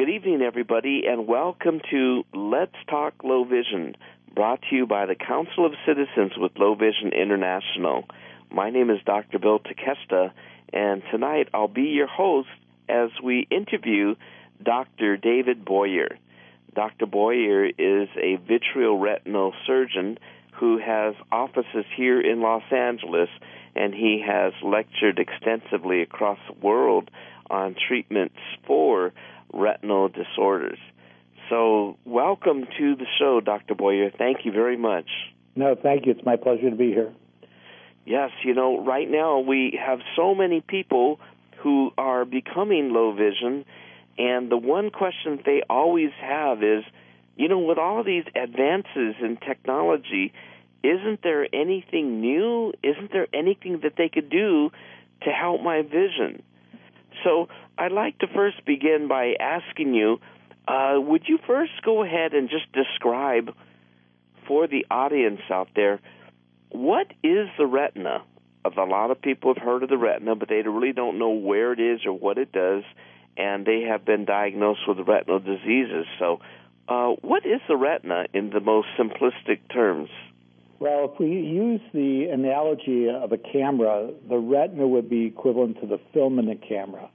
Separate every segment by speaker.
Speaker 1: Good evening, everybody, and welcome to Let's Talk Low Vision, brought to you by the Council of Citizens with Low Vision International. My name is Dr. Bill Takeshita, and tonight I'll be your host as we interview Dr. David Boyer. Dr. Boyer is a vitreoretinal surgeon who has offices here in Los Angeles, and he has lectured extensively across the world on treatments for retinal disorders. So, welcome to the show, Dr. Boyer. Thank you very much.
Speaker 2: No, thank you. It's my pleasure to be here.
Speaker 1: Yes, you know, right now we have so many people who are becoming low vision, and the one question they always have is, you know, with all these advances in technology, isn't there anything new? Isn't there anything that they could do to help my vision? So I'd like to first begin by asking you uh, would you first go ahead and just describe for the audience out there what is the retina? A lot of people have heard of the retina, but they really don't know where it is or what it does, and they have been diagnosed with retinal diseases. So, uh, what is the retina in the most simplistic terms?
Speaker 2: Well, if we use the analogy of a camera, the retina would be equivalent to the film in the camera.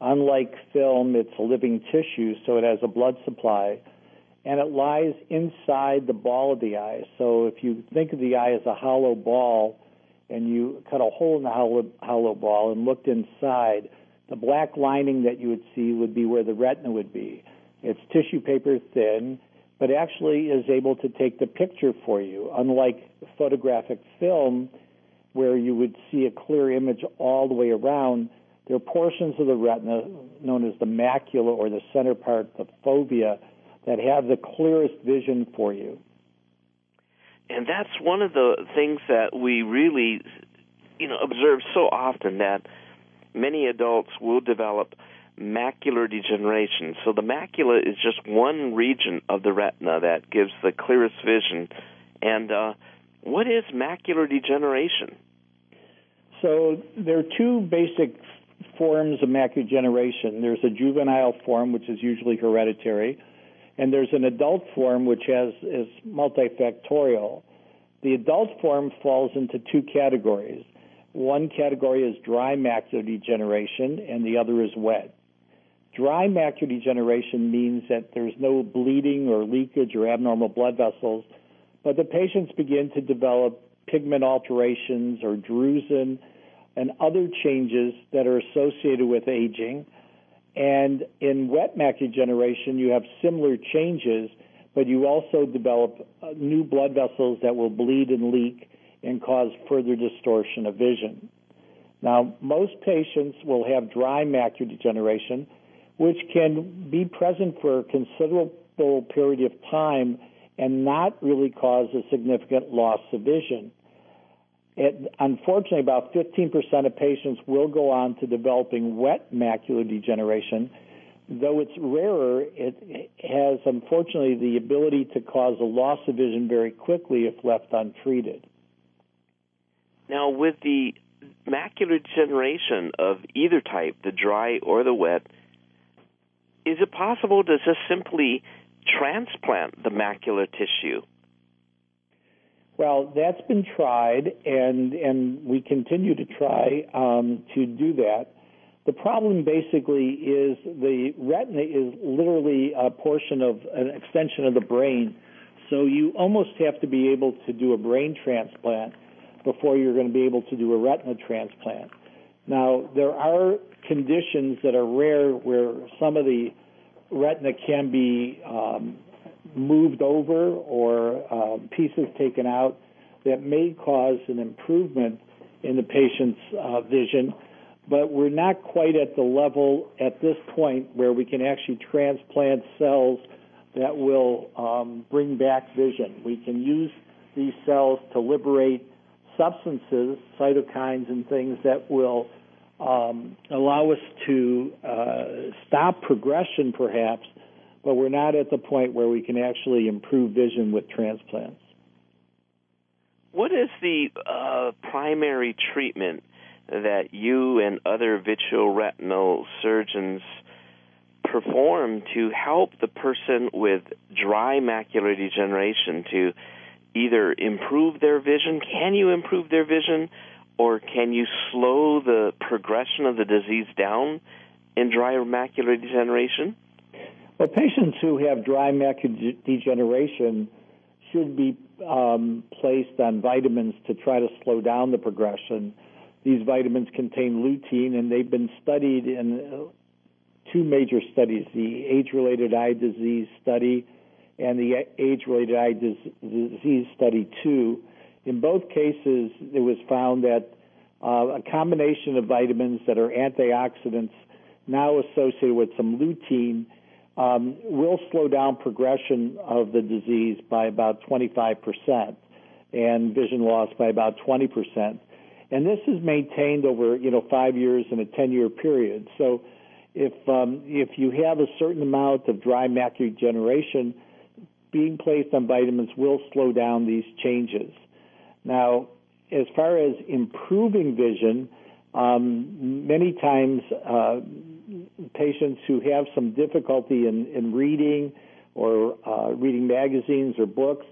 Speaker 2: Unlike film, it's a living tissue, so it has a blood supply, and it lies inside the ball of the eye. So if you think of the eye as a hollow ball, and you cut a hole in the hollow, hollow ball and looked inside, the black lining that you would see would be where the retina would be. It's tissue paper thin, but actually is able to take the picture for you, unlike photographic film, where you would see a clear image all the way around there are portions of the retina known as the macula or the center part, the fovea, that have the clearest vision for you.
Speaker 1: And that's one of the things that we really, you know, observe so often that many adults will develop macular degeneration. So the macula is just one region of the retina that gives the clearest vision. And uh, what is macular degeneration?
Speaker 2: So there are two basic forms of macular degeneration. There's a juvenile form, which is usually hereditary, and there's an adult form, which has is multifactorial. The adult form falls into two categories. One category is dry macular degeneration, and the other is wet. Dry macular degeneration means that there's no bleeding or leakage or abnormal blood vessels, but the patients begin to develop pigment alterations or drusen and other changes that are associated with aging. And in wet macular degeneration, you have similar changes, but you also develop uh, new blood vessels that will bleed and leak and cause further distortion of vision. Now, most patients will have dry macular degeneration, which can be present for a considerable period of time and not really cause a significant loss of vision. It, unfortunately, about 15% of patients will go on to developing wet macular degeneration. Though it's rarer, it has unfortunately the ability to cause a loss of vision very quickly if left untreated.
Speaker 1: Now, with the macular degeneration of either type, the dry or the wet, is it possible to just simply transplant the macular tissue?
Speaker 2: Well, that's been tried, and and we continue to try um, to do that. The problem basically is the retina is literally a portion of an extension of the brain, so you almost have to be able to do a brain transplant before you're going to be able to do a retina transplant. Now, there are conditions that are rare where some of the retina can be um, moved over or uh, pieces taken out that may cause an improvement in the patient's uh, vision, but we're not quite at the level at this point where we can actually transplant cells that will um, bring back vision. We can use these cells to liberate substances, cytokines, and things that will um, allow us to uh, stop progression, perhaps, but we're not at the point where we can actually improve vision with transplants.
Speaker 1: What is the uh, primary treatment that you and other vitreoretinal surgeons perform to help the person with dry macular degeneration to either improve their vision? Can you improve their vision? Or can you slow the progression of the disease down in dry macular degeneration?
Speaker 2: Well, patients who have dry macular degeneration should be um, placed on vitamins to try to slow down the progression. These vitamins contain lutein, and they've been studied in uh, two major studies the age related eye disease study and the age related eye disease study 2. In both cases, it was found that uh, a combination of vitamins that are antioxidants now associated with some lutein um, will slow down progression of the disease by about 25% and vision loss by about 20%. And this is maintained over, you know, five years in a 10-year period. So if, um, if you have a certain amount of dry macular degeneration, being placed on vitamins will slow down these changes. Now, as far as improving vision, um, many times uh, patients who have some difficulty in, in reading or uh, reading magazines or books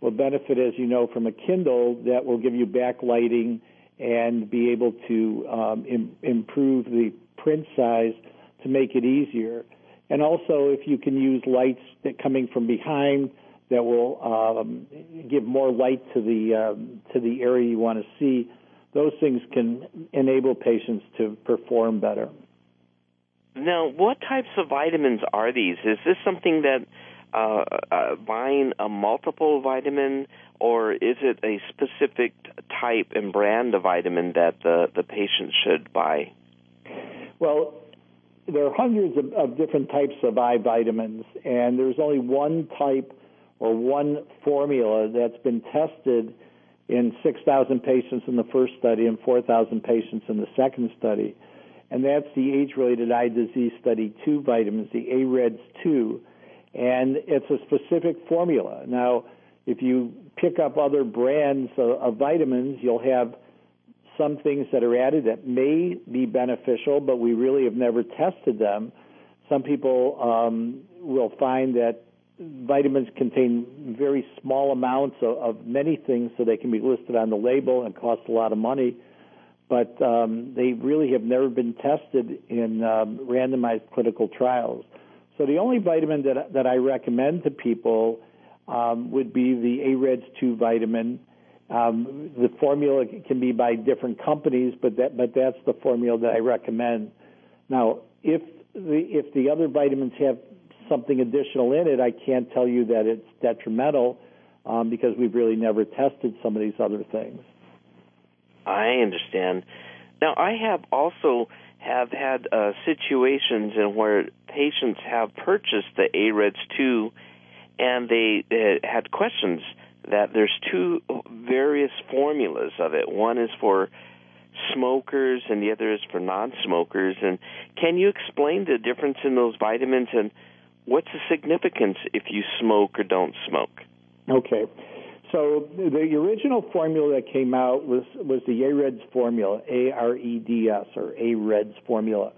Speaker 2: will benefit, as you know, from a Kindle that will give you backlighting and be able to um, Im- improve the print size to make it easier. And also, if you can use lights that coming from behind that will um, give more light to the um, to the area you want to see, those things can enable patients to perform better.
Speaker 1: Now, what types of vitamins are these? Is this something that uh, uh, buying a multiple vitamin, or is it a specific type and brand of vitamin that the, the patient should buy?
Speaker 2: Well, there are hundreds of, of different types of eye vitamins, and there's only one type or one formula that's been tested in 6,000 patients in the first study and 4,000 patients in the second study and that's the age-related eye disease study 2 vitamins, the AREDS 2, and it's a specific formula. Now, if you pick up other brands of vitamins, you'll have some things that are added that may be beneficial, but we really have never tested them. Some people um, will find that vitamins contain very small amounts of, of, many things, so they can be listed on the label and cost a lot of money but um, they really have never been tested in um, randomized clinical trials. So the only vitamin that that I recommend to people um, would be the AREDS 2 vitamin. Um, the formula can be by different companies, but that but that's the formula that I recommend. Now, if the if the other vitamins have something additional in it, I can't tell you that it's detrimental um, because we've really never tested some of these other things.
Speaker 1: I understand. Now, I have also have had uh, situations in where patients have purchased the AREDS 2 and they uh, had questions that there's two various formulas of it. One is for smokers and the other is for non-smokers. And can you explain the difference in those vitamins and what's the significance if you smoke or don't smoke?
Speaker 2: Okay. So the original formula that came out was was the AREDS formula, A R E D S or AREDS formula,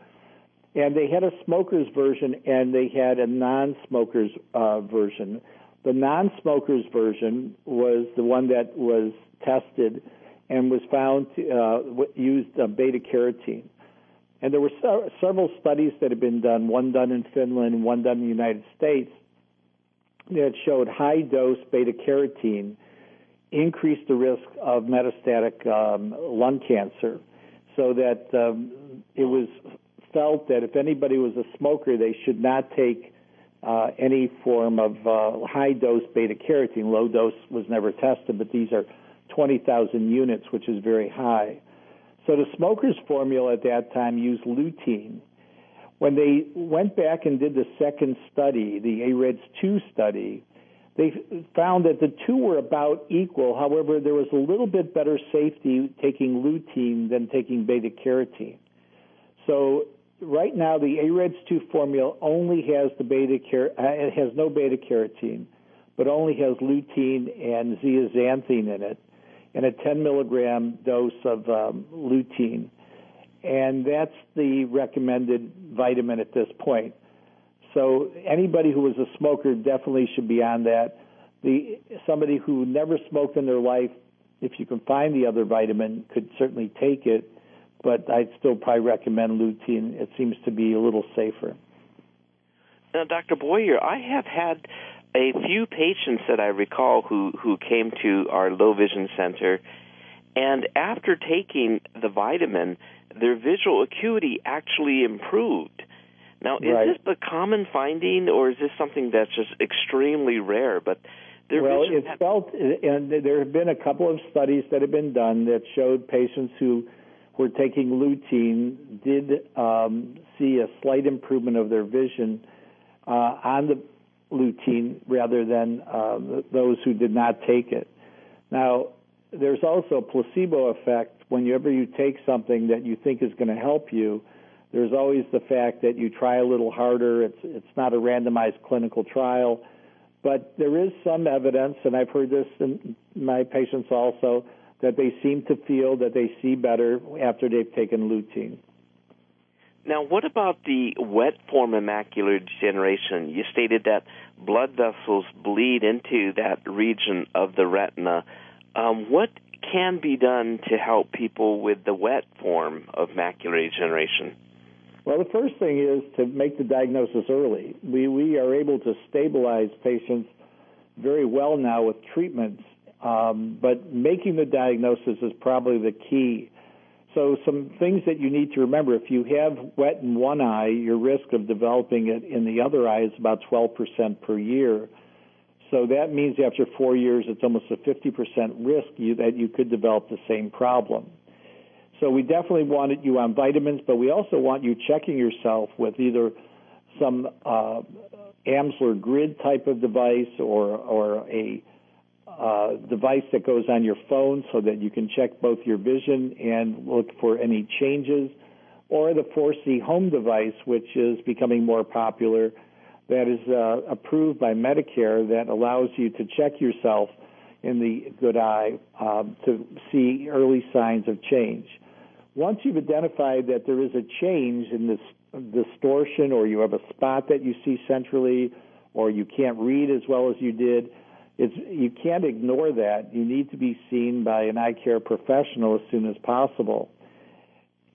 Speaker 2: and they had a smokers version and they had a non-smokers uh, version. The non-smokers version was the one that was tested and was found to uh, used uh, beta carotene. And there were se- several studies that had been done, one done in Finland, one done in the United States, that showed high dose beta carotene increased the risk of metastatic um, lung cancer, so that um, it was felt that if anybody was a smoker, they should not take uh, any form of uh, high dose beta carotene. Low dose was never tested, but these are 20,000 units, which is very high. So the smokers formula at that time used lutein, when they went back and did the second study, the AREDS 2 study, they found that the two were about equal. However, there was a little bit better safety taking lutein than taking beta carotene. So right now, the AREDS 2 formula only has the beta car- uh, it has no beta carotene, but only has lutein and zeaxanthin in it, and a 10 milligram dose of um, lutein and that's the recommended vitamin at this point. so anybody who was a smoker definitely should be on that. The somebody who never smoked in their life, if you can find the other vitamin, could certainly take it. But I'd still probably recommend lutein. It seems to be a little safer.
Speaker 1: Now, Dr. Boyer, I have had a few patients that I recall who who came to our low vision center, and after taking the vitamin, their visual acuity actually improved. Now, is
Speaker 2: right.
Speaker 1: this a common finding, or is this something that's just extremely rare? But their
Speaker 2: well,
Speaker 1: vision
Speaker 2: it's
Speaker 1: had-
Speaker 2: felt, and there have been a couple of studies that have been done that showed patients who were taking lutein did um, see a slight improvement of their vision uh, on the lutein rather than um, those who did not take it. Now, there's also a placebo effect. Whenever you take something that you think is going to help you, there's always the fact that you try a little harder. It's it's not a randomized clinical trial, but there is some evidence, and I've heard this in my patients also, that they seem to feel that they see better after they've taken lutein.
Speaker 1: Now, what about the wet form of macular degeneration? You stated that blood vessels bleed into that region of the retina. Um, what can be done to help people with the wet form of macular degeneration?
Speaker 2: Well, the first thing is to make the diagnosis early. We, we are able to stabilize patients very well now with treatments, um, but making the diagnosis is probably the key. So, some things that you need to remember if you have wet in one eye, your risk of developing it in the other eye is about 12% per year. So, that means after four years, it's almost a 50% risk you, that you could develop the same problem. So, we definitely wanted you on vitamins, but we also want you checking yourself with either some uh, Amsler grid type of device or, or a uh, device that goes on your phone so that you can check both your vision and look for any changes, or the ForeseeHome device, which is becoming more popular, that is uh, approved by Medicare that allows you to check yourself in the good eye um, to see early signs of change. Once you've identified that there is a change in this distortion, or you have a spot that you see centrally, or you can't read as well as you did, it's you can't ignore that. You need to be seen by an eye care professional as soon as possible.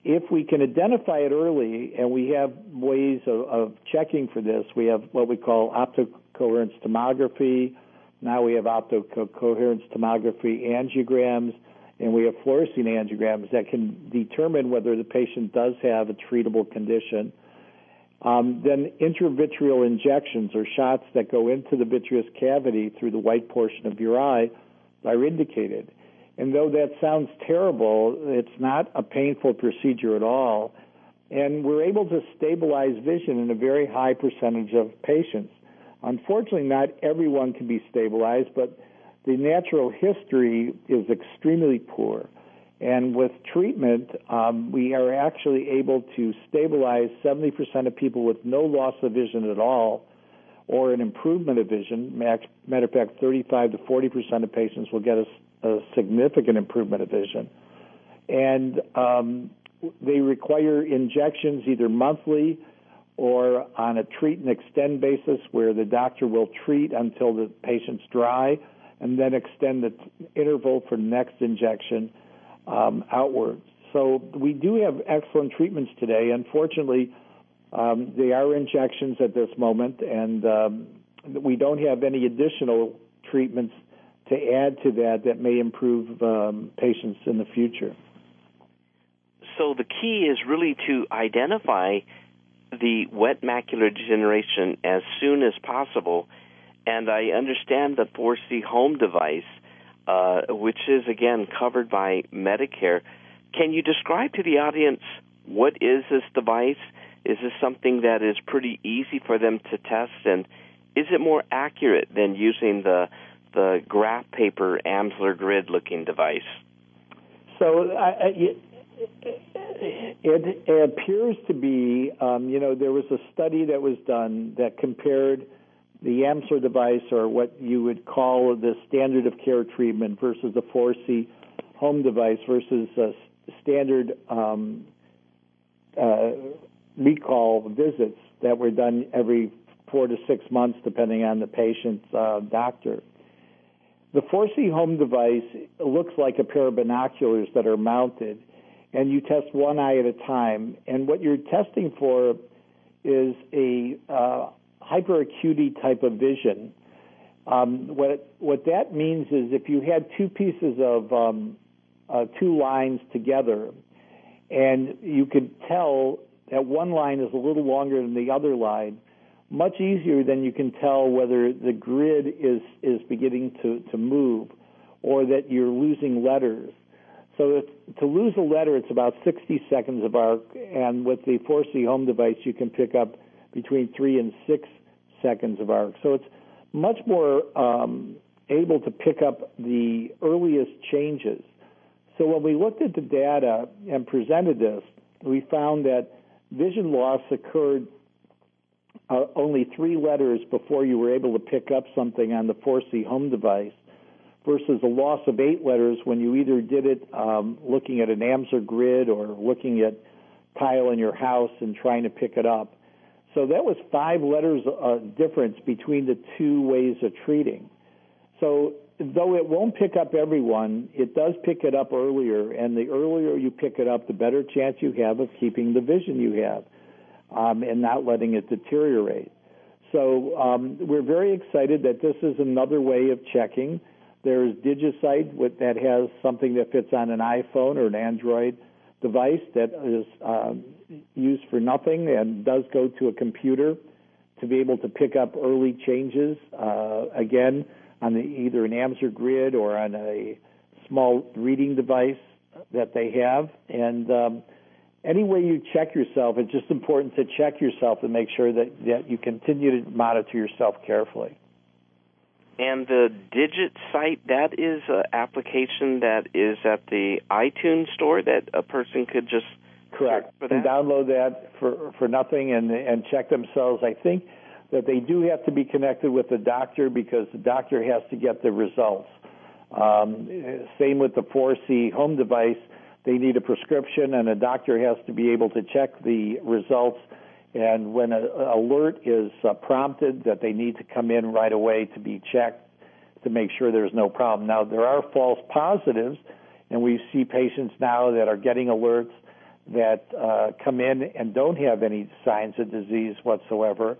Speaker 2: If we can identify it early, and we have ways of, of checking for this, we have what we call optocoherence tomography. Now we have optocoherence tomography angiograms, and we have fluorescein angiograms that can determine whether the patient does have a treatable condition. Um, then intravitreal injections or shots that go into the vitreous cavity through the white portion of your eye are indicated. And though that sounds terrible, it's not a painful procedure at all. And we're able to stabilize vision in a very high percentage of patients. Unfortunately, not everyone can be stabilized, but the natural history is extremely poor. And with treatment, um, we are actually able to stabilize 70% of people with no loss of vision at all or an improvement of vision. Matter of fact, 35 to 40% of patients will get a, a significant improvement of vision. And um, they require injections either monthly or on a treat and extend basis where the doctor will treat until the patient's dry and then extend the interval for next injection um, outwards. So we do have excellent treatments today. Unfortunately, um, they are injections at this moment, and um, we don't have any additional treatments to add to that that may improve um, patients in the future.
Speaker 1: So the key is really to identify the wet macular degeneration as soon as possible. And I understand the ForeseeHome device uh, which is again covered by Medicare. Can you describe to the audience what is this device? Is this something that is pretty easy for them to test, and is it more accurate than using the the graph paper Amsler grid looking device?
Speaker 2: So I, it, it, appears to be, um, you know, there was a study that was done that compared the Amsler device, or what you would call the standard of care treatment, versus the 4C home device versus standard um, uh, recall visits that were done every four to six months, depending on the patient's uh, doctor. The ForeseeHome device looks like a pair of binoculars that are mounted, and you test one eye at a time. And what you're testing for is a uh, hyperacuity type of vision. Um, what what that means is if you had two pieces of um, uh, two lines together, and you could tell that one line is a little longer than the other line, much easier than you can tell whether the grid is is beginning to to move or that you're losing letters. So to lose a letter, it's about 60 seconds of arc, and with the ForeseeHome device, you can pick up between three and six seconds of arc. So it's much more um, able to pick up the earliest changes. So when we looked at the data and presented this, we found that vision loss occurred uh, only three letters before you were able to pick up something on the ForeseeHome device versus a loss of eight letters when you either did it um, looking at an Amsler grid or looking at tile in your house and trying to pick it up. So that was five letters uh, difference between the two ways of treating. So though it won't pick up everyone, it does pick it up earlier, and the earlier you pick it up, the better chance you have of keeping the vision you have um, and not letting it deteriorate. So um, we're very excited that this is another way of checking. There's DigiSight that has something that fits on an iPhone or an Android device that is um, used for nothing and does go to a computer to be able to pick up early changes. Uh, again, on the, either an Amsler grid or on a small reading device that they have, and um, any way you check yourself, it's just important to check yourself and make sure that, that you continue to monitor yourself carefully.
Speaker 1: And the Digit site, that is an application that is at the iTunes store that a person could just
Speaker 2: correct and download that for for nothing and and check themselves. I think that they do have to be connected with the doctor because the doctor has to get the results. Um, same with the ForeseeHome device they need a prescription, and a doctor has to be able to check the results. And when an alert is uh, prompted that they need to come in right away to be checked to make sure there's no problem. Now, there are false positives, and we see patients now that are getting alerts that uh, come in and don't have any signs of disease whatsoever.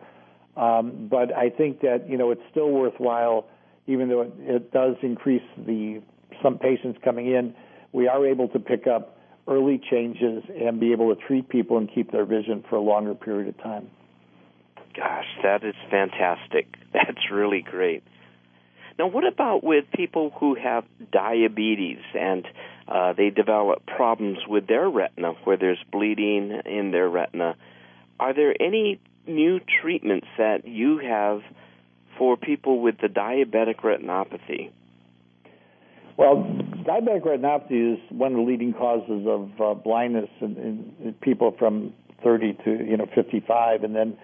Speaker 2: Um, but I think that you know it's still worthwhile, even though it, it does increase the some patients coming in we are able to pick up early changes and be able to treat people and keep their vision for a longer period of time.
Speaker 1: Gosh, that is fantastic. That's really great. Now, what about with people who have diabetes and uh, they develop problems with their retina, where there's bleeding in their retina? Are there any new treatments that you have for people with the diabetic retinopathy?
Speaker 2: Well, diabetic retinopathy is one of the leading causes of uh, blindness in, in, people from 30 to you know 55, and then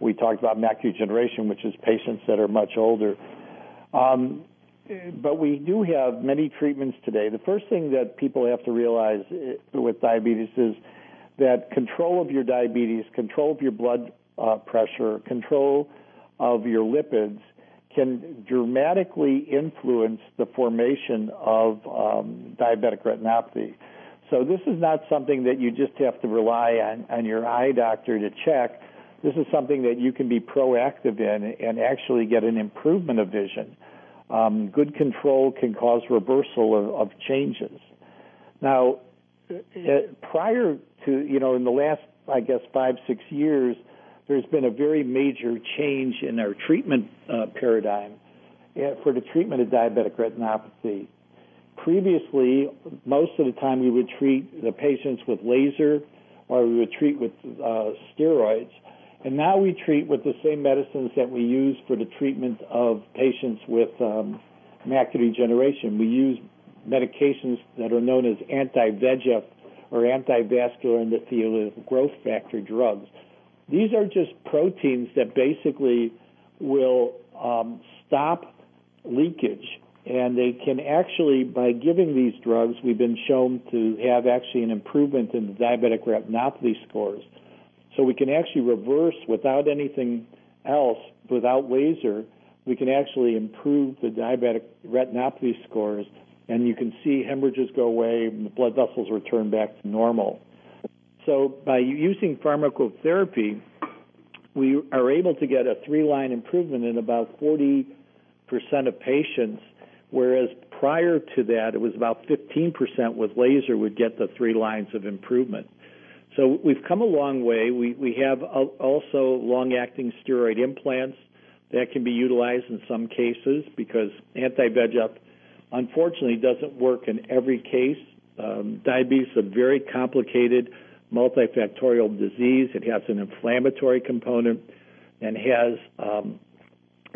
Speaker 2: we talked about macular degeneration, which is patients that are much older. Um, but we do have many treatments today. The first thing that people have to realize uh, with diabetes is that control of your diabetes, control of your blood uh, pressure, control of your lipids can dramatically influence the formation of um, diabetic retinopathy. So this is not something that you just have to rely on, on your eye doctor to check. This is something that you can be proactive in and actually get an improvement of vision. Um, good control can cause reversal of, of changes. Now, uh, prior to, you know, in the last, I guess, five, six years, there's been a very major change in our treatment uh, paradigm uh, for the treatment of diabetic retinopathy. Previously, most of the time we would treat the patients with laser or we would treat with uh, steroids. And now we treat with the same medicines that we use for the treatment of patients with um, macular degeneration. We use medications that are known as anti-VEGF or anti-vascular endothelial growth factor drugs. These are just proteins that basically will um, stop leakage. And they can actually, by giving these drugs, we've been shown to have actually an improvement in the diabetic retinopathy scores. So we can actually reverse without anything else without laser, we can actually improve the diabetic retinopathy scores, and you can see hemorrhages go away, and the blood vessels return back to normal. So by using pharmacotherapy, we are able to get a three-line improvement in about 40% of patients, whereas prior to that, it was about 15% with laser would get the three lines of improvement. So we've come a long way. We, we have also long-acting steroid implants that can be utilized in some cases because anti-VEGF, unfortunately, doesn't work in every case. Um, diabetes is a very complicated multifactorial disease. It has an inflammatory component and has um,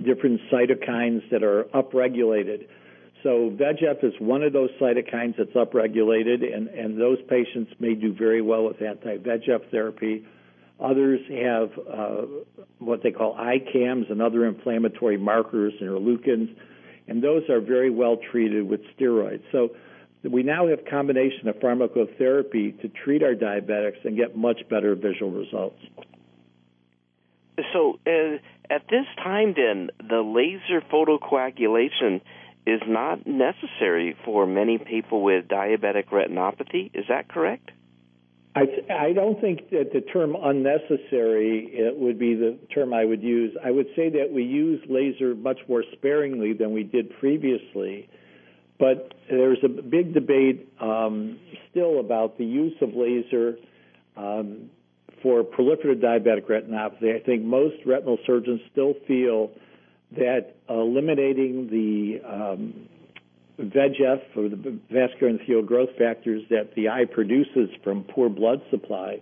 Speaker 2: different cytokines that are upregulated. So VEGF is one of those cytokines that's upregulated, and, and those patients may do very well with anti-VEGF therapy. Others have uh, what they call ICAMs and other inflammatory markers, and interleukins, and those are very well treated with steroids. So we now have combination of pharmacotherapy to treat our diabetics and get much better visual results.
Speaker 1: So uh, at this time, then, the laser photocoagulation is not necessary for many people with diabetic retinopathy. Is that correct?
Speaker 2: I, I don't think that the term unnecessary it would be the term I would use. I would say that we use laser much more sparingly than we did previously. But there's a big debate um, still about the use of laser um, for proliferative diabetic retinopathy. I think most retinal surgeons still feel that eliminating the um, VEGF or the vascular endothelial growth factors that the eye produces from poor blood supply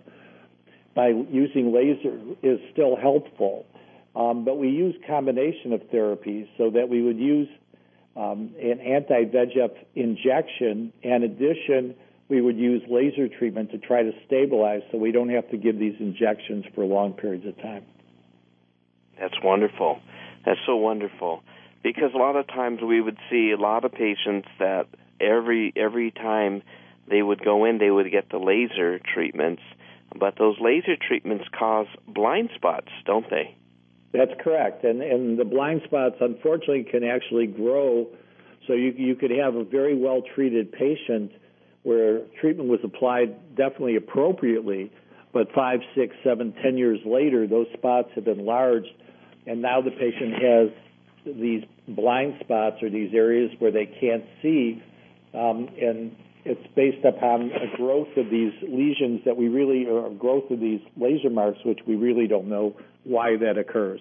Speaker 2: by using laser is still helpful. Um, but we use combination of therapies so that we would use um, an anti-VEGF injection. In addition, we would use laser treatment to try to stabilize so we don't have to give these injections for long periods of time.
Speaker 1: That's wonderful. That's so wonderful. Because a lot of times we would see a lot of patients that every every time they would go in they would get the laser treatments. But those laser treatments cause blind spots don't they?
Speaker 2: That's correct. And and the blind spots unfortunately can actually grow. So you you could have a very well treated patient where treatment was applied definitely appropriately but five six seven ten years later those spots have enlarged and now the patient has these blind spots or these areas where they can't see, um, and it's based upon a growth of these lesions that we really, or a growth of these laser marks, which we really don't know why that occurs.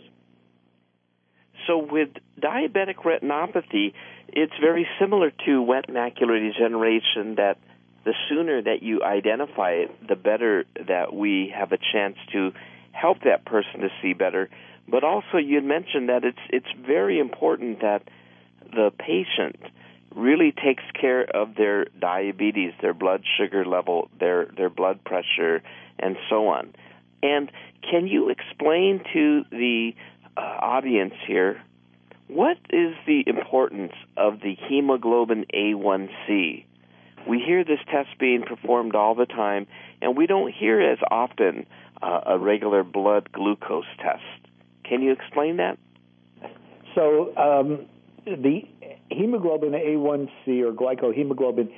Speaker 1: So with diabetic retinopathy, it's very similar to wet macular degeneration that the sooner that you identify it, the better that we have a chance to help that person to see better. But also, you mentioned that it's it's very important that the patient really takes care of their diabetes, their blood sugar level, their their blood pressure, and so on. And can you explain to the uh, audience here what is the importance of the hemoglobin A1C? We hear this test being performed all the time, and we don't hear as often uh, a regular blood glucose test. Can you explain that?
Speaker 2: So um, the hemoglobin A1C or glycohemoglobin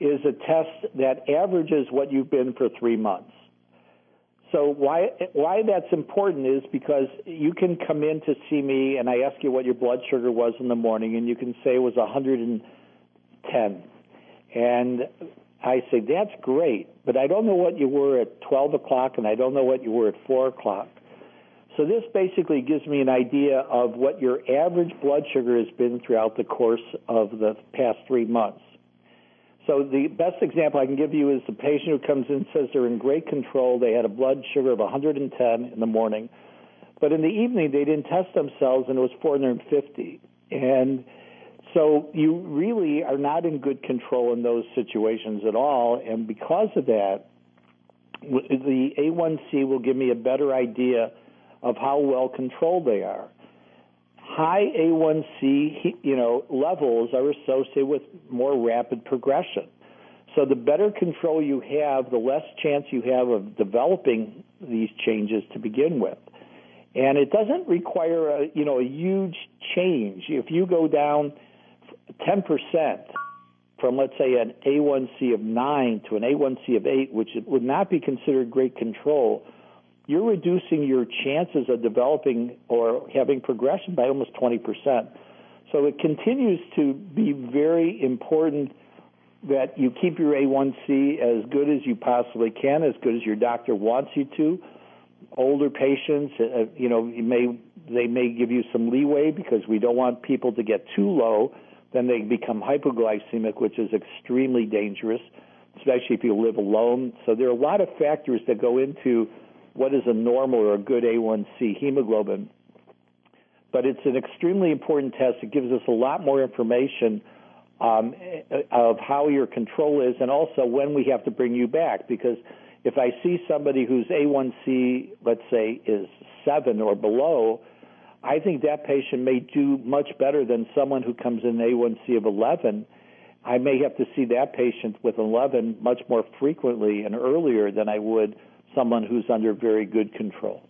Speaker 2: is a test that averages what you've been for three months. So why why that's important is because you can come in to see me and I ask you what your blood sugar was in the morning and you can say it was 110, and I say that's great, but I don't know what you were at 12 o'clock and I don't know what you were at 4 o'clock. So this basically gives me an idea of what your average blood sugar has been throughout the course of the past three months. So the best example I can give you is the patient who comes in and says they're in great control. They had a blood sugar of 110 in the morning, but in the evening they didn't test themselves and it was 450. And so you really are not in good control in those situations at all. And because of that, the A1C will give me a better idea of how well controlled they are. High A1C, you know, levels are associated with more rapid progression. So the better control you have, the less chance you have of developing these changes to begin with. and it doesn't require a you know a huge change. If you go down 10 percent from let's say an A1C of nine to an A1C of eight, which would not be considered great control, you're reducing your chances of developing or having progression by almost 20 percent. So it continues to be very important that you keep your A1C as good as you possibly can, as good as your doctor wants you to. Older patients, uh, you know, you may they may give you some leeway because we don't want people to get too low. Then they become hypoglycemic, which is extremely dangerous, especially if you live alone. So there are a lot of factors that go into what is a normal or a good A1C hemoglobin. But it's an extremely important test. It gives us a lot more information um, of how your control is and also when we have to bring you back. Because if I see somebody whose A1C, let's say, is seven or below, I think that patient may do much better than someone who comes in A1C of 11. I may have to see that patient with 11 much more frequently and earlier than I would someone who's under very good control.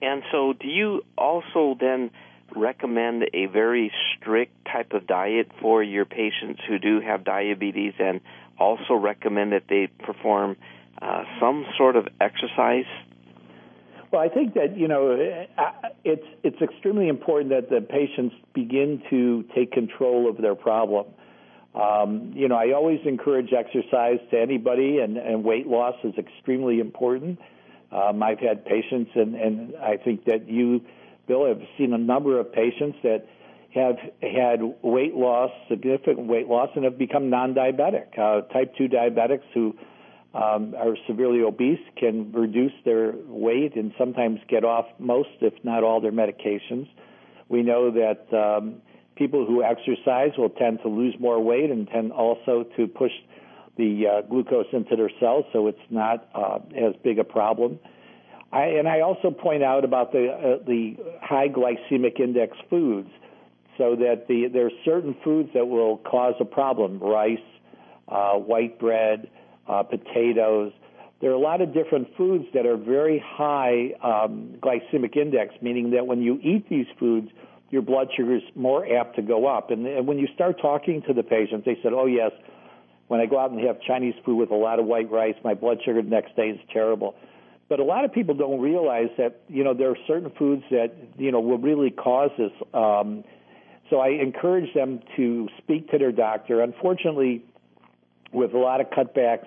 Speaker 1: And so, do you also then recommend a very strict type of diet for your patients who do have diabetes and also recommend that they perform uh, some sort of exercise?
Speaker 2: Well, I think that you know uh, it's it's extremely important that the patients begin to take control of their problem. Um, you know, I always encourage exercise to anybody, and, and weight loss is extremely important. Um, I've had patients, and, and I think that you Bill, I've seen a number of patients that have had weight loss, significant weight loss, and have become non-diabetic. Uh, type 2 diabetics who um, are severely obese can reduce their weight and sometimes get off most, if not all, their medications. We know that um, people who exercise will tend to lose more weight and tend also to push the uh, glucose into their cells, so it's not uh, as big a problem. I, and I also point out about the uh, the high glycemic index foods, so that the there are certain foods that will cause a problem: rice, uh, white bread, uh, potatoes. There are a lot of different foods that are very high um, glycemic index, meaning that when you eat these foods, your blood sugar is more apt to go up. And, and when you start talking to the patients, they said, "Oh yes, when I go out and have Chinese food with a lot of white rice, my blood sugar the next day is terrible." But a lot of people don't realize that you know there are certain foods that you know will really cause this. Um, so I encourage them to speak to their doctor. Unfortunately, with a lot of cutbacks,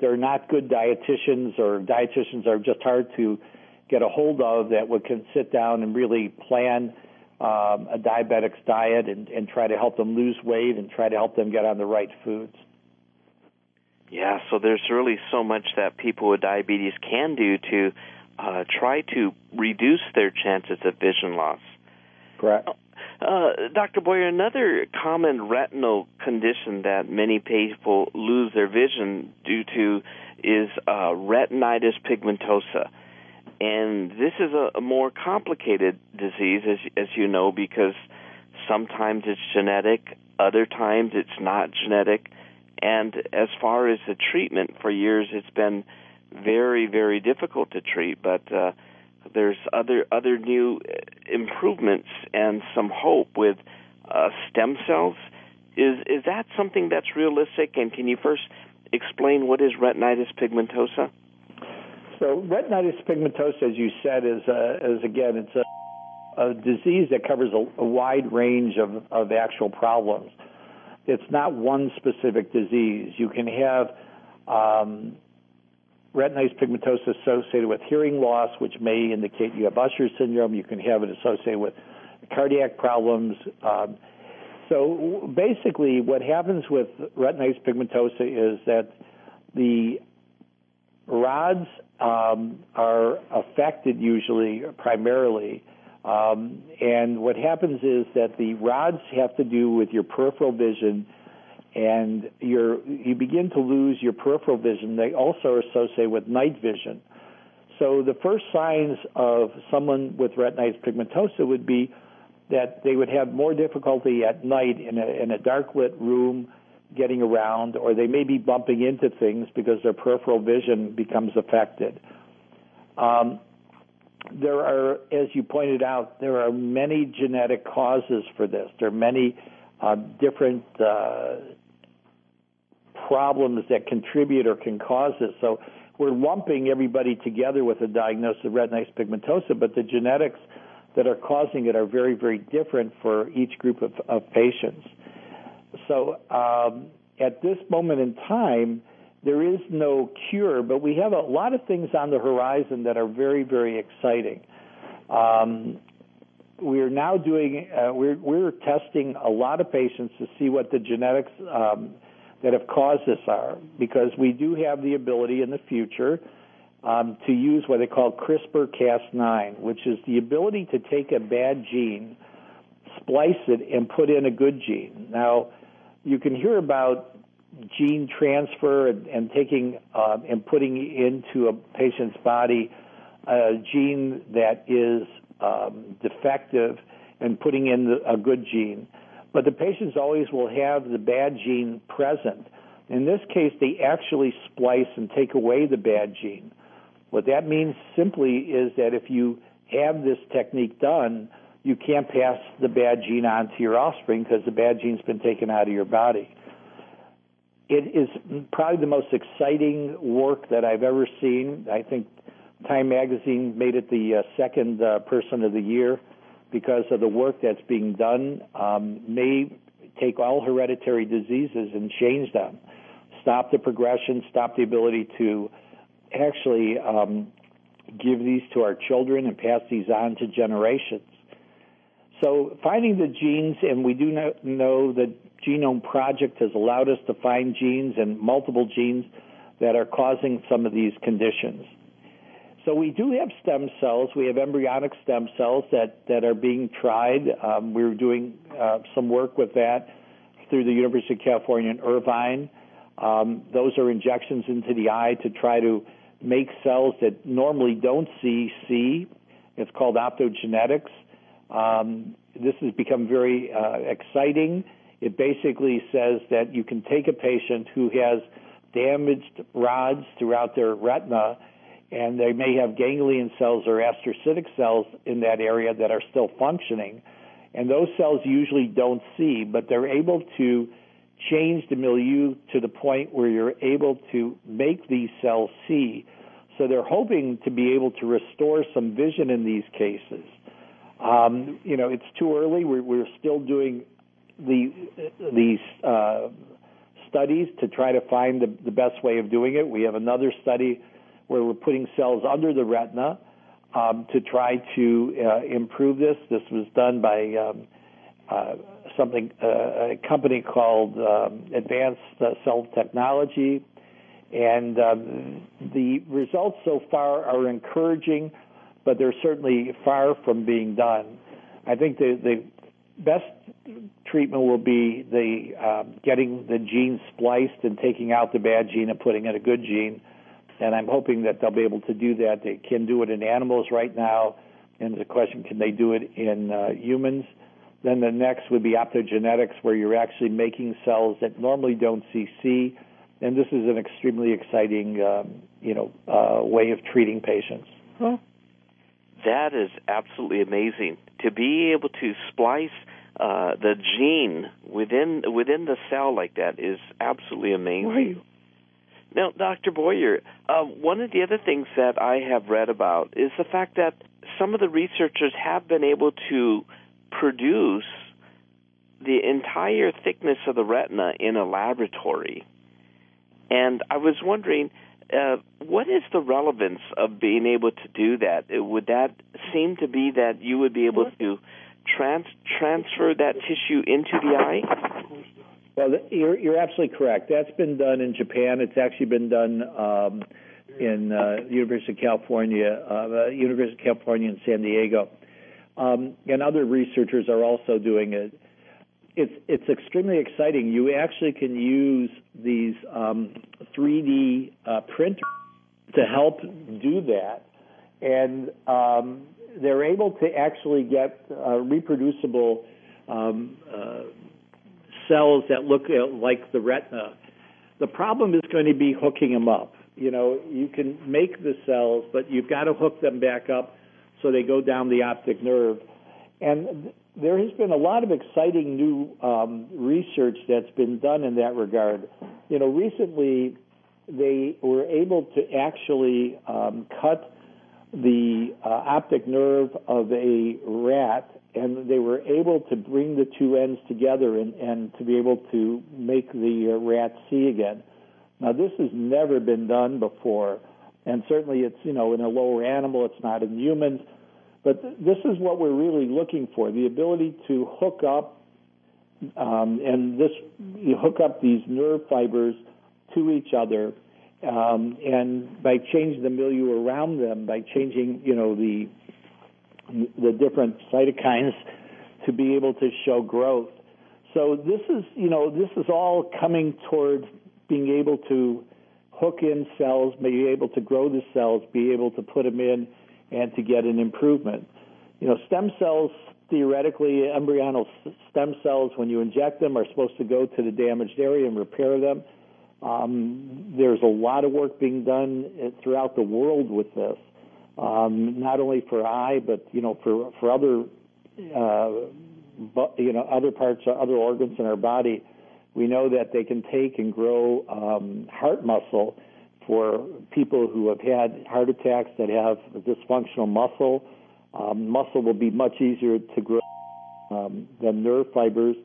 Speaker 2: they're not good dietitians, or dietitians are just hard to get a hold of that would can sit down and really plan um, a diabetic's diet and, and try to help them lose weight and try to help them get on the right foods.
Speaker 1: Yeah, so there's really so much that people with diabetes can do to uh, try to reduce their chances of vision loss.
Speaker 2: Correct.
Speaker 1: Uh, Dr. Boyer, another common retinal condition that many people lose their vision due to is uh, retinitis pigmentosa. And this is a, a more complicated disease, as, as you know, because sometimes it's genetic, other times it's not genetic and as far as the treatment, for years it's been very, very difficult to treat. But uh, there's other other new improvements and some hope with uh, stem cells. Is is that something that's realistic? And can you first explain what is retinitis pigmentosa?
Speaker 2: So retinitis pigmentosa, as you said, is uh, is again it's a a disease that covers a, a wide range of, of actual problems it's not one specific disease. You can have um, retinitis pigmentosa associated with hearing loss, which may indicate you have Usher syndrome. You can have it associated with cardiac problems. Um, so basically, what happens with retinitis pigmentosa is that the rods um, are affected usually primarily um, and what happens is that the rods have to do with your peripheral vision, and you you begin to lose your peripheral vision. They also are associated with night vision. So the first signs of someone with retinitis pigmentosa would be that they would have more difficulty at night in a, in a dark lit room getting around, or they may be bumping into things because their peripheral vision becomes affected. Um, there are, as you pointed out, there are many genetic causes for this. There are many uh, different uh, problems that contribute or can cause this. So we're lumping everybody together with a diagnosis of retinitis pigmentosa, but the genetics that are causing it are very, very different for each group of, of patients. So um, at this moment in time, there is no cure, but we have a lot of things on the horizon that are very, very exciting. Um, we're now doing, uh, we're, we're testing a lot of patients to see what the genetics um, that have caused this are, because we do have the ability in the future um, to use what they call CRISPR Cas9, which is the ability to take a bad gene, splice it, and put in a good gene. Now, you can hear about gene transfer and, and taking uh, and putting into a patient's body a gene that is um, defective and putting in the, a good gene. But the patients always will have the bad gene present. In this case, they actually splice and take away the bad gene. What that means simply is that if you have this technique done, you can't pass the bad gene on to your offspring because the bad gene's been taken out of your body it is probably the most exciting work that I've ever seen. I think Time Magazine made it the uh, second uh, person of the year because of the work that's being done. Um, may take all hereditary diseases and change them, stop the progression, stop the ability to actually um, give these to our children and pass these on to generations. So finding the genes, and we do know that Genome Project has allowed us to find genes and multiple genes that are causing some of these conditions. So we do have stem cells. We have embryonic stem cells that, that are being tried. Um, we're doing uh, some work with that through the University of California in Irvine. Um, those are injections into the eye to try to make cells that normally don't see see. It's called optogenetics. Um, this has become very uh, exciting it basically says that you can take a patient who has damaged rods throughout their retina, and they may have ganglion cells or astrocytic cells in that area that are still functioning. And those cells usually don't see, but they're able to change the milieu to the point where you're able to make these cells see. So they're hoping to be able to restore some vision in these cases. Um, you know, it's too early. We're, we're still doing the these uh, studies to try to find the, the best way of doing it. We have another study where we're putting cells under the retina um, to try to uh, improve this. This was done by um, uh, something uh, a company called um, Advanced uh, Cell Technology, and um, the results so far are encouraging, but they're certainly far from being done. I think the the best treatment will be the um, getting the gene spliced and taking out the bad gene and putting in a good gene. And I'm hoping that they'll be able to do that. They can do it in animals right now, and the question can they do it in uh, humans? Then the next would be optogenetics, where you're actually making cells that normally don't see C, and this is an extremely exciting, um, you know, uh, way of treating patients.
Speaker 1: That is absolutely amazing to be able to splice uh, the gene within within the cell like that is absolutely amazing. Now, Dr. Boyer, uh, one of the other things that I have read about is the fact that some of the researchers have been able to produce the entire thickness of the retina in a laboratory. And I was wondering, uh, what is the relevance of being able to do that? Would that seem to be that you would be able to trans- transfer that tissue into the eye?
Speaker 2: Well, you're, you're absolutely correct. That's been done in Japan. It's actually been done um, in uh, University of California, uh, University of California in San Diego, um, and other researchers are also doing it. It's it's extremely exciting. You actually can use these um, 3D uh, printers to help do that, and um, they're able to actually get uh, reproducible um, uh, cells that look uh, like the retina. The problem is going to be hooking them up. You know, you can make the cells, but you've got to hook them back up so they go down the optic nerve. And there has been a lot of exciting new um, research that's been done in that regard. You know, recently they were able to actually um, cut the uh, optic nerve of a rat, and they were able to bring the two ends together and, and to be able to make the uh, rat see again. Now, this has never been done before, and certainly it's you know in a lower animal, it's not in humans. But th- this is what we're really looking for: the ability to hook up, um, and this you hook up these nerve fibers to each other, um, and by changing the milieu around them, by changing you know the the different cytokines to be able to show growth. So this is you know this is all coming toward being able to hook in cells, be able to grow the cells, be able to put them in, and to get an improvement. You know, stem cells theoretically, embryonal stem cells, when you inject them, are supposed to go to the damaged area and repair them. Um, there's a lot of work being done throughout the world with this, um, not only for eye, but you know, for for other, uh, but, you know, other parts, other organs in our body we know that they can take and grow um, heart muscle for people who have had heart attacks that have dysfunctional muscle. Um, muscle will be much easier to grow um, than nerve fibers,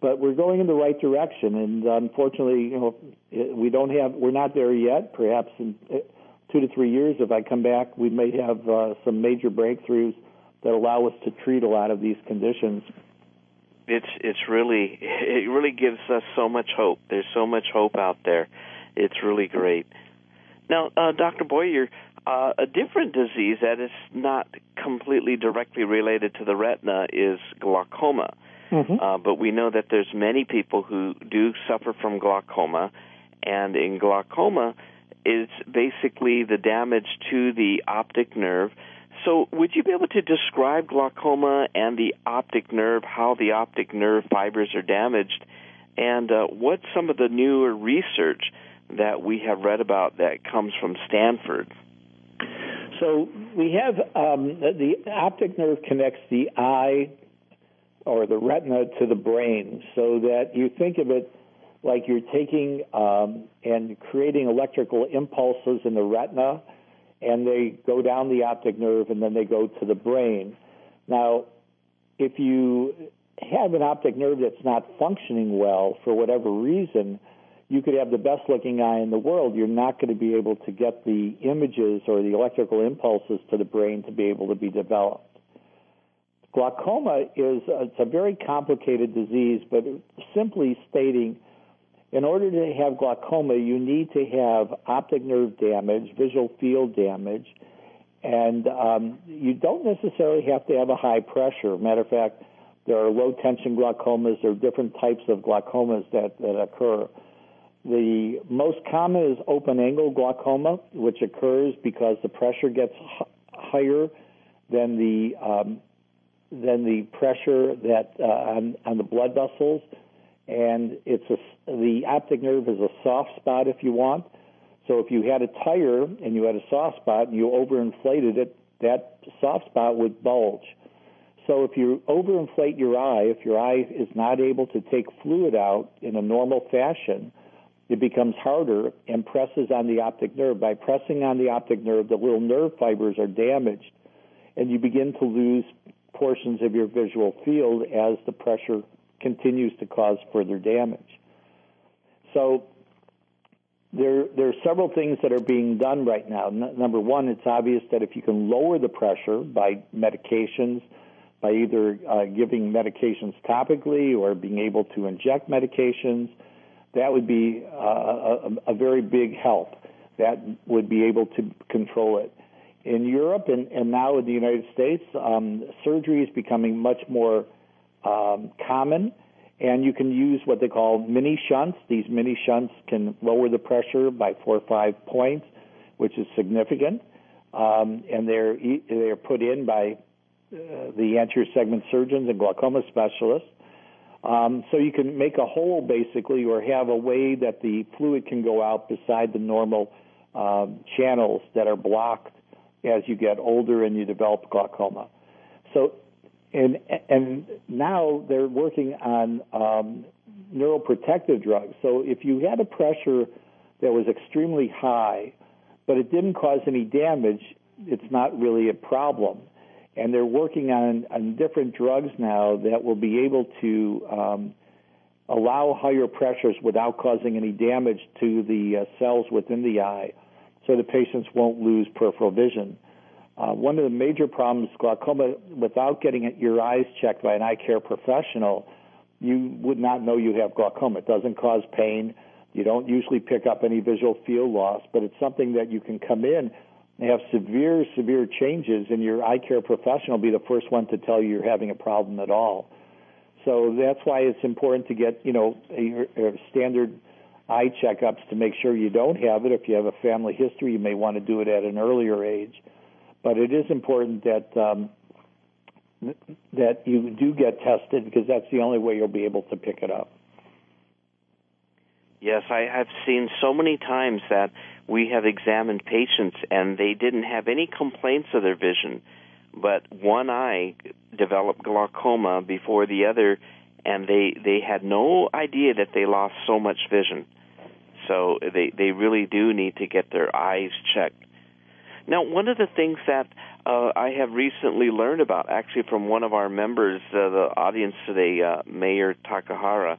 Speaker 2: but we're going in the right direction. And unfortunately, you know, we don't have, we're not there yet. Perhaps in uh, two to three years, if I come back, we may have uh, some major breakthroughs that allow us to treat a lot of these conditions
Speaker 1: it's it's really it really gives us so much hope. There's so much hope out there. It's really great. Now, uh, Dr. Boyer, uh, a different disease that is not completely directly related to the retina is glaucoma. Mm-hmm. Uh, but we know that there's many people who do suffer from glaucoma, and in glaucoma, it's basically the damage to the optic nerve so, would you be able to describe glaucoma and the optic nerve, how the optic nerve fibers are damaged, and uh, what's some of the newer research that we have read about that comes from Stanford?
Speaker 2: So, we have um, the optic nerve connects the eye or the retina to the brain, so that you think of it like you're taking um, and creating electrical impulses in the retina and they go down the optic nerve and then they go to the brain. Now, if you have an optic nerve that's not functioning well for whatever reason, you could have the best looking eye in the world. You're not going to be able to get the images or the electrical impulses to the brain to be able to be developed. Glaucoma is a, it's a very complicated disease, but simply stating in order to have glaucoma, you need to have optic nerve damage, visual field damage, and um, you don't necessarily have to have a high pressure. Matter of fact, there are low tension glaucomas. There are different types of glaucomas that, that occur. The most common is open angle glaucoma, which occurs because the pressure gets h- higher than the um, than the pressure that uh, on, on the blood vessels and it's a, the optic nerve is a soft spot if you want. So if you had a tire and you had a soft spot and you overinflated it, that soft spot would bulge. So if you overinflate your eye, if your eye is not able to take fluid out in a normal fashion, it becomes harder and presses on the optic nerve. By pressing on the optic nerve, the little nerve fibers are damaged, and you begin to lose portions of your visual field as the pressure continues to cause further damage. So there, there are several things that are being done right now. N- number one, it's obvious that if you can lower the pressure by medications, by either uh, giving medications topically or being able to inject medications, that would be uh, a, a, very big help. That would be able to control it. In Europe and, and now in the United States, um, surgery is becoming much more um, common, and you can use what they call mini shunts. These mini shunts can lower the pressure by four or five points, which is significant, um, and they're they're put in by uh, the anterior segment surgeons and glaucoma specialists. Um, so you can make a hole basically, or have a way that the fluid can go out beside the normal um, channels that are blocked as you get older and you develop glaucoma. So, and and now they're working on um, neuroprotective drugs. So if you had a pressure that was extremely high, but it didn't cause any damage, it's not really a problem. And they're working on, on different drugs now that will be able to um, allow higher pressures without causing any damage to the uh, cells within the eye so the patients won't lose peripheral vision. Uh, one of the major problems glaucoma, without getting your eyes checked by an eye care professional, you would not know you have glaucoma. It doesn't cause pain. You don't usually pick up any visual field loss, but it's something that you can come in have severe, severe changes, and your eye care professional will be the first one to tell you you're having a problem at all. So that's why it's important to get, you know, a, a standard eye checkups to make sure you don't have it. If you have a family history, you may want to do it at an earlier age. But it is important that um, that you do get tested because that's the only way you'll be able to pick it up.
Speaker 1: Yes, I have seen so many times that we have examined patients and they didn't have any complaints of their vision, but one eye developed glaucoma before the other, and they they had no idea that they lost so much vision. So they they really do need to get their eyes checked. Now, one of the things that uh, I have recently learned about, actually from one of our members, uh, the audience today, uh, Mayor Takahara,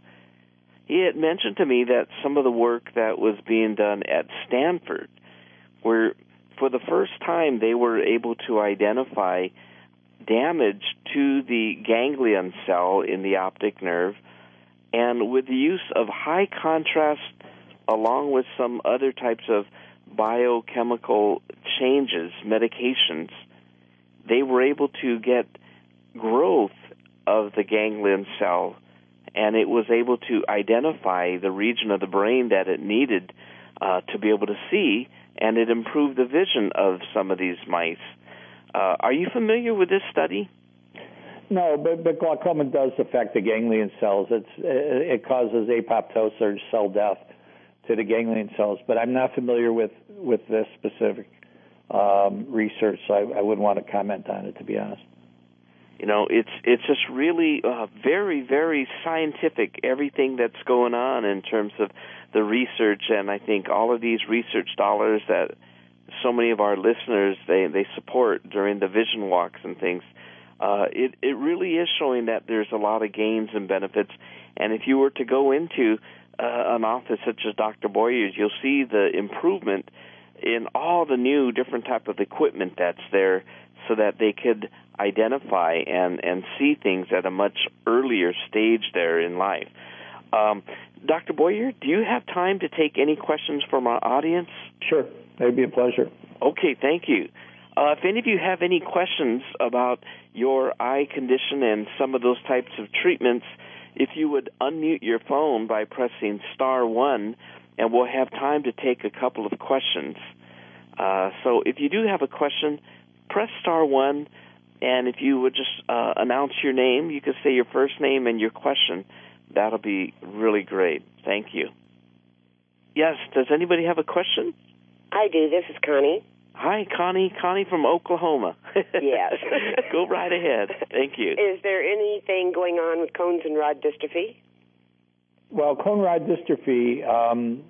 Speaker 1: he had mentioned to me that some of the work that was being done at Stanford, where for the first time they were able to identify damage to the ganglion cell in the optic nerve, and with the use of high contrast along with some other types of biochemical changes, medications, they were able to get growth of the ganglion cell and it was able to identify the region of the brain that it needed uh, to be able to see, and it improved the vision of some of these mice. Uh, are you familiar with this study?
Speaker 2: No, but, but glaucoma does affect the ganglion cells. It's, it causes apoptosis or cell death to the ganglion cells, but I'm not familiar with, with this specific um, research, so I, I wouldn't want to comment on it, to be honest.
Speaker 1: You know, it's it's just really uh, very very scientific everything that's going on in terms of the research, and I think all of these research dollars that so many of our listeners they they support during the vision walks and things. Uh, it it really is showing that there's a lot of gains and benefits, and if you were to go into uh, an office such as Dr. Boyer's, you'll see the improvement in all the new different type of equipment that's there so that they could identify and, and see things at a much earlier stage there in life. Um, Dr. Boyer, do you have time to take any questions from our audience?
Speaker 2: Sure, that'd be a pleasure.
Speaker 1: Okay, thank you. Uh, if any of you have any questions about your eye condition and some of those types of treatments, if you would unmute your phone by pressing star one, and we'll have time to take a couple of questions. Uh, so if you do have a question, press star one, and if you would just uh, announce your name, you could say your first name and your question. That'll be really great. Thank you. Yes, does anybody have a question?
Speaker 3: I do. This is Connie.
Speaker 1: Hi, Connie. Connie from Oklahoma.
Speaker 3: Yes.
Speaker 1: Go right ahead. Thank you.
Speaker 3: Is there anything going on with cones and rod dystrophy?
Speaker 2: Well, cone rod dystrophy um,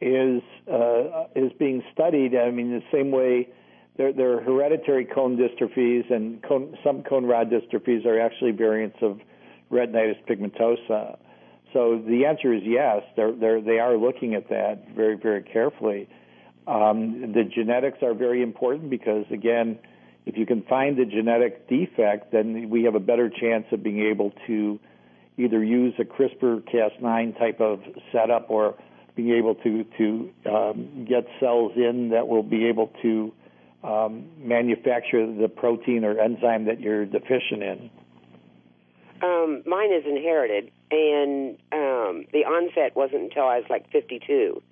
Speaker 2: is uh, is being studied. I mean, the same way there, there are hereditary cone dystrophies, and cone, some cone rod dystrophies are actually variants of retinitis pigmentosa. So the answer is yes. They're, they're, they are looking at that very, very carefully. Um, the genetics are very important because, again, if you can find the genetic defect, then we have a better chance of being able to either use a CRISPR Cas9 type of setup or being able to to um, get cells in that will be able to um, manufacture the protein or enzyme that you're deficient in?
Speaker 3: Um, mine is inherited, and um, the onset wasn't until I was like 52.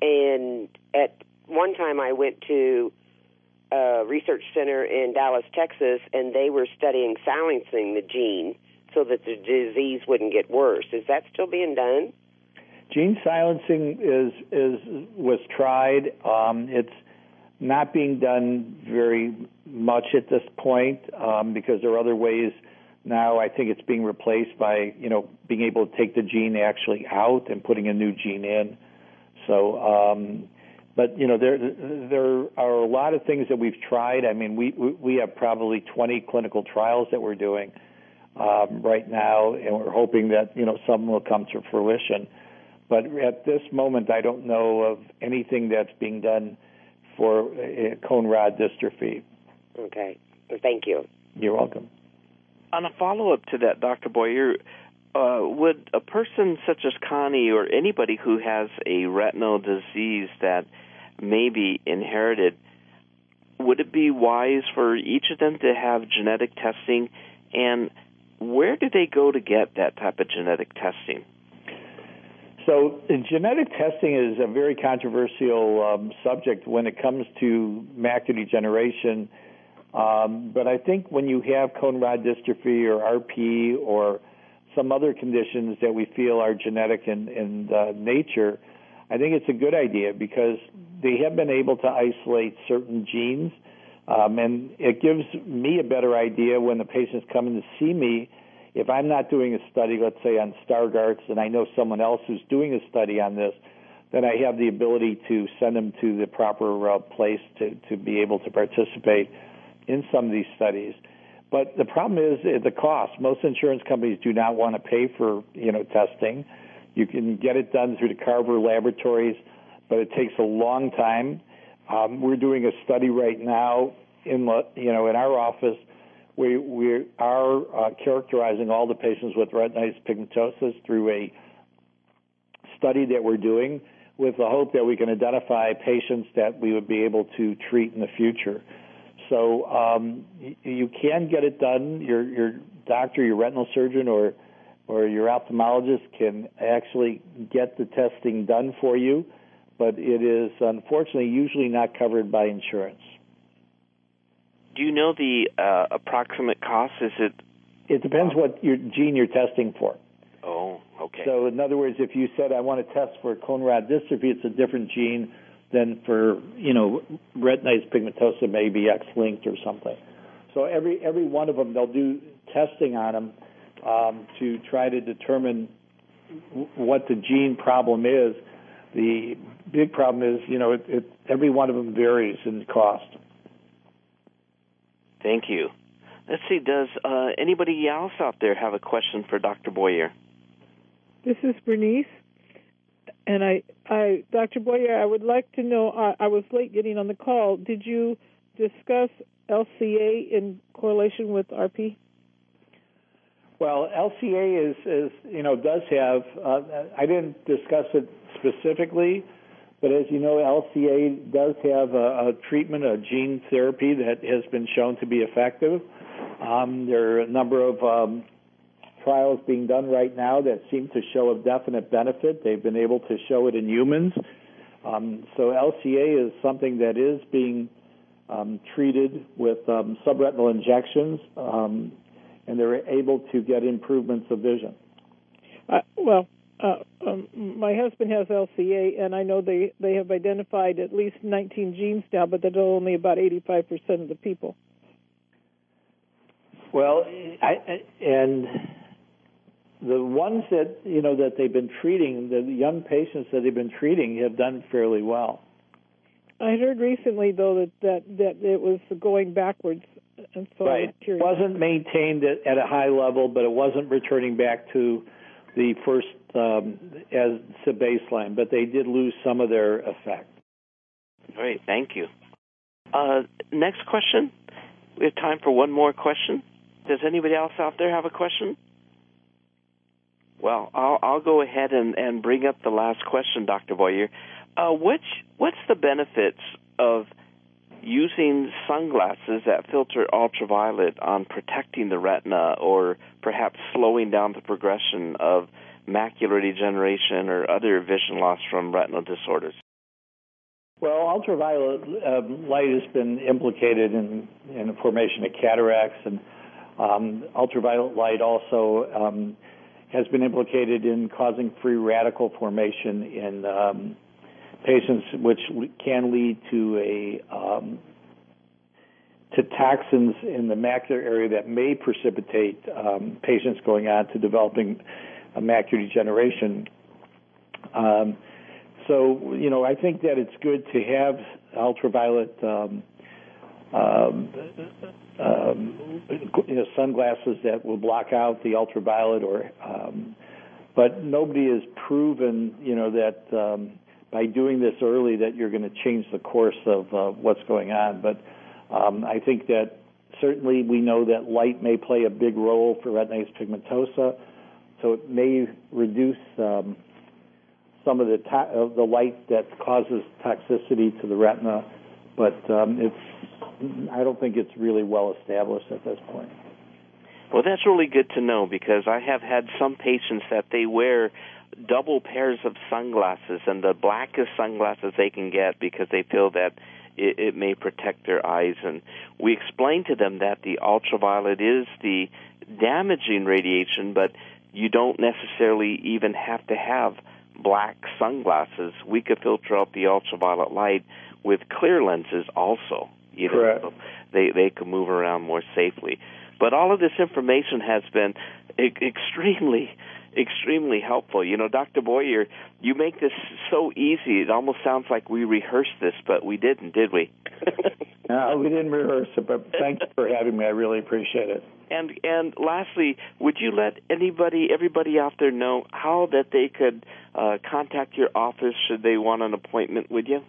Speaker 3: And at one time, I went to a research center in Dallas, Texas, and they were studying silencing the gene so that the disease wouldn't get worse. Is that still being done?
Speaker 2: Gene silencing is is was tried. Um, it's not being done very much at this point um, because there are other ways now. I think it's being replaced by you know being able to take the gene actually out and putting a new gene in. So, um, but you know there there are a lot of things that we've tried. I mean, we we have probably 20 clinical trials that we're doing um, right now, and we're hoping that you know some will come to fruition. But at this moment, I don't know of anything that's being done for uh, cone rod dystrophy.
Speaker 3: Okay. Thank you.
Speaker 2: You're welcome.
Speaker 1: On a follow up to that, Dr. Boyer, uh, would a person such as Connie or anybody who has a retinal disease that may be inherited, would it be wise for each of them to have genetic testing? And where do they go to get that type of genetic testing?
Speaker 2: So, genetic testing is a very controversial um, subject when it comes to macular degeneration. Um, but I think when you have cone rod dystrophy or RP or some other conditions that we feel are genetic in, in uh, nature, I think it's a good idea because they have been able to isolate certain genes. Um, and it gives me a better idea when the patients come in to see me if I'm not doing a study, let's say on Stargardt's, and I know someone else who's doing a study on this, then I have the ability to send them to the proper uh, place to, to be able to participate in some of these studies. But the problem is uh, the cost. Most insurance companies do not want to pay for you know testing. You can get it done through the Carver Laboratories, but it takes a long time. Um, we're doing a study right now in you know in our office we we are uh, characterizing all the patients with retinitis pigmentosa through a study that we're doing with the hope that we can identify patients that we would be able to treat in the future. So um, you can get it done. Your your doctor, your retinal surgeon, or or your ophthalmologist can actually get the testing done for you, but it is unfortunately usually not covered by insurance
Speaker 1: do you know the uh, approximate cost? Is it?
Speaker 2: It depends what your gene you're testing for.
Speaker 1: Oh, okay.
Speaker 2: So, in other words, if you said I want to test for cone rod dystrophy, it's a different gene than for you know retinitis pigmentosa, maybe X-linked or something. So every every one of them, they'll do testing on them um, to try to determine what the gene problem is. The big problem is, you know, it, it, every one of them varies in cost.
Speaker 1: Thank you. Let's see, does uh, anybody else out there have a question for Dr. Boyer?
Speaker 4: This is Bernice. And I, I, Dr. Boyer, I would like to know. I, I was late getting on the call. Did you discuss LCA in correlation with RP?
Speaker 2: Well, LCA is, is you know, does have. Uh, I didn't discuss it specifically, but as you know, LCA does have a, a treatment, a gene therapy that has been shown to be effective. Um, there are a number of um, trials being done right now that seem to show a definite benefit. They've been able to show it in humans. Um, so LCA is something that is being um, treated with um, subretinal injections, um, and they're able to get improvements of vision.
Speaker 4: Uh, well, uh, um, my husband has LCA, and I know they they have identified at least 19 genes now, but that's only about 85 percent of the people.
Speaker 2: Well, I, and the ones that you know that they've been treating, the young patients that they've been treating, have done fairly well.
Speaker 4: I heard recently though that that, that it was going backwards, and so
Speaker 2: right.
Speaker 4: It
Speaker 2: wasn't maintained at, at a high level, but it wasn't returning back to the first um, as the baseline, but they did lose some of their effect.
Speaker 1: Great, thank you. Uh, next question. We have time for one more question. Does anybody else out there have a question? Well, I'll, I'll go ahead and, and bring up the last question, Dr. Boyer. Uh, which, what's the benefits of using sunglasses that filter ultraviolet on protecting the retina or perhaps slowing down the progression of macular degeneration or other vision loss from retinal disorders?
Speaker 2: Well, ultraviolet uh, light has been implicated in, in the formation of cataracts, and um, ultraviolet light also um, has been implicated in causing free radical formation in um, patients, which can lead to a um, to toxins in the macular area that may precipitate um, patients going on to developing a macular degeneration. Um, so, you know, I think that it's good to have ultraviolet um, um, um, you know, sunglasses that will block out the ultraviolet, or um, but nobody has proven, you know, that by doing this early that you're going to change the course of uh, what's going on. But um, I think that certainly we know that light may play a big role for retinitis pigmentosa, so it may reduce um, some of the to- the light that causes toxicity to the retina, but um, it's I don't think it's really well established at this point.
Speaker 1: Well, that's really good to know because I have had some patients that they wear double pairs of sunglasses and the blackest sunglasses they can get because they feel that it, it may protect their eyes. And we explain to them that the ultraviolet is the damaging radiation, but you don't necessarily even have to have black sunglasses. We could filter out the ultraviolet light with clear lenses also. You know,
Speaker 2: Correct.
Speaker 1: so they they can move around more safely. But all of this information has been e- extremely extremely helpful. You know, Dr. Boyer, you make this so easy. It almost sounds like we rehearsed this, but we didn't, did we?
Speaker 2: no, we didn't rehearse it, but thank you for having me. I really appreciate it.
Speaker 1: And and lastly, would you let anybody, everybody out there know how that they could uh, contact your office should they want an appointment with you?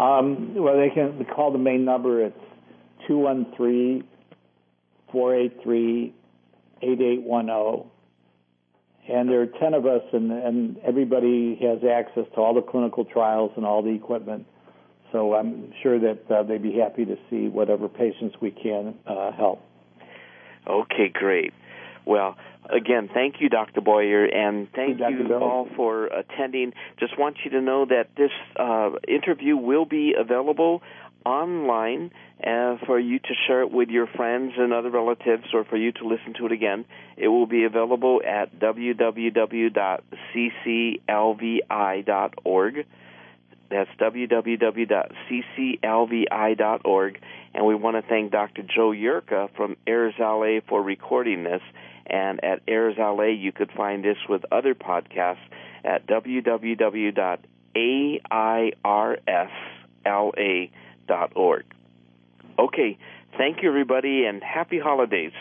Speaker 2: Um, well, they can call the main number. It's two one three four eight three eight eight one zero. And there are 10 of us, and, and everybody has access to all the clinical trials and all the equipment. So I'm sure that uh, they'd be happy to see whatever patients we can uh, help.
Speaker 1: Okay, great. Well, again, thank you, Dr. Boyer, and thank you all for attending. Just want you to know that this uh, interview will be available online uh, for you to share it with your friends and other relatives or for you to listen to it again. It will be available at www.cclvi.org. That's www.cclvi.org. And we want to thank Dr. Joe Yurka from AIRSLA for recording this. And at AIRSLA, you could find this with other podcasts at www.airsla.org. Okay, thank you, everybody, and happy holidays.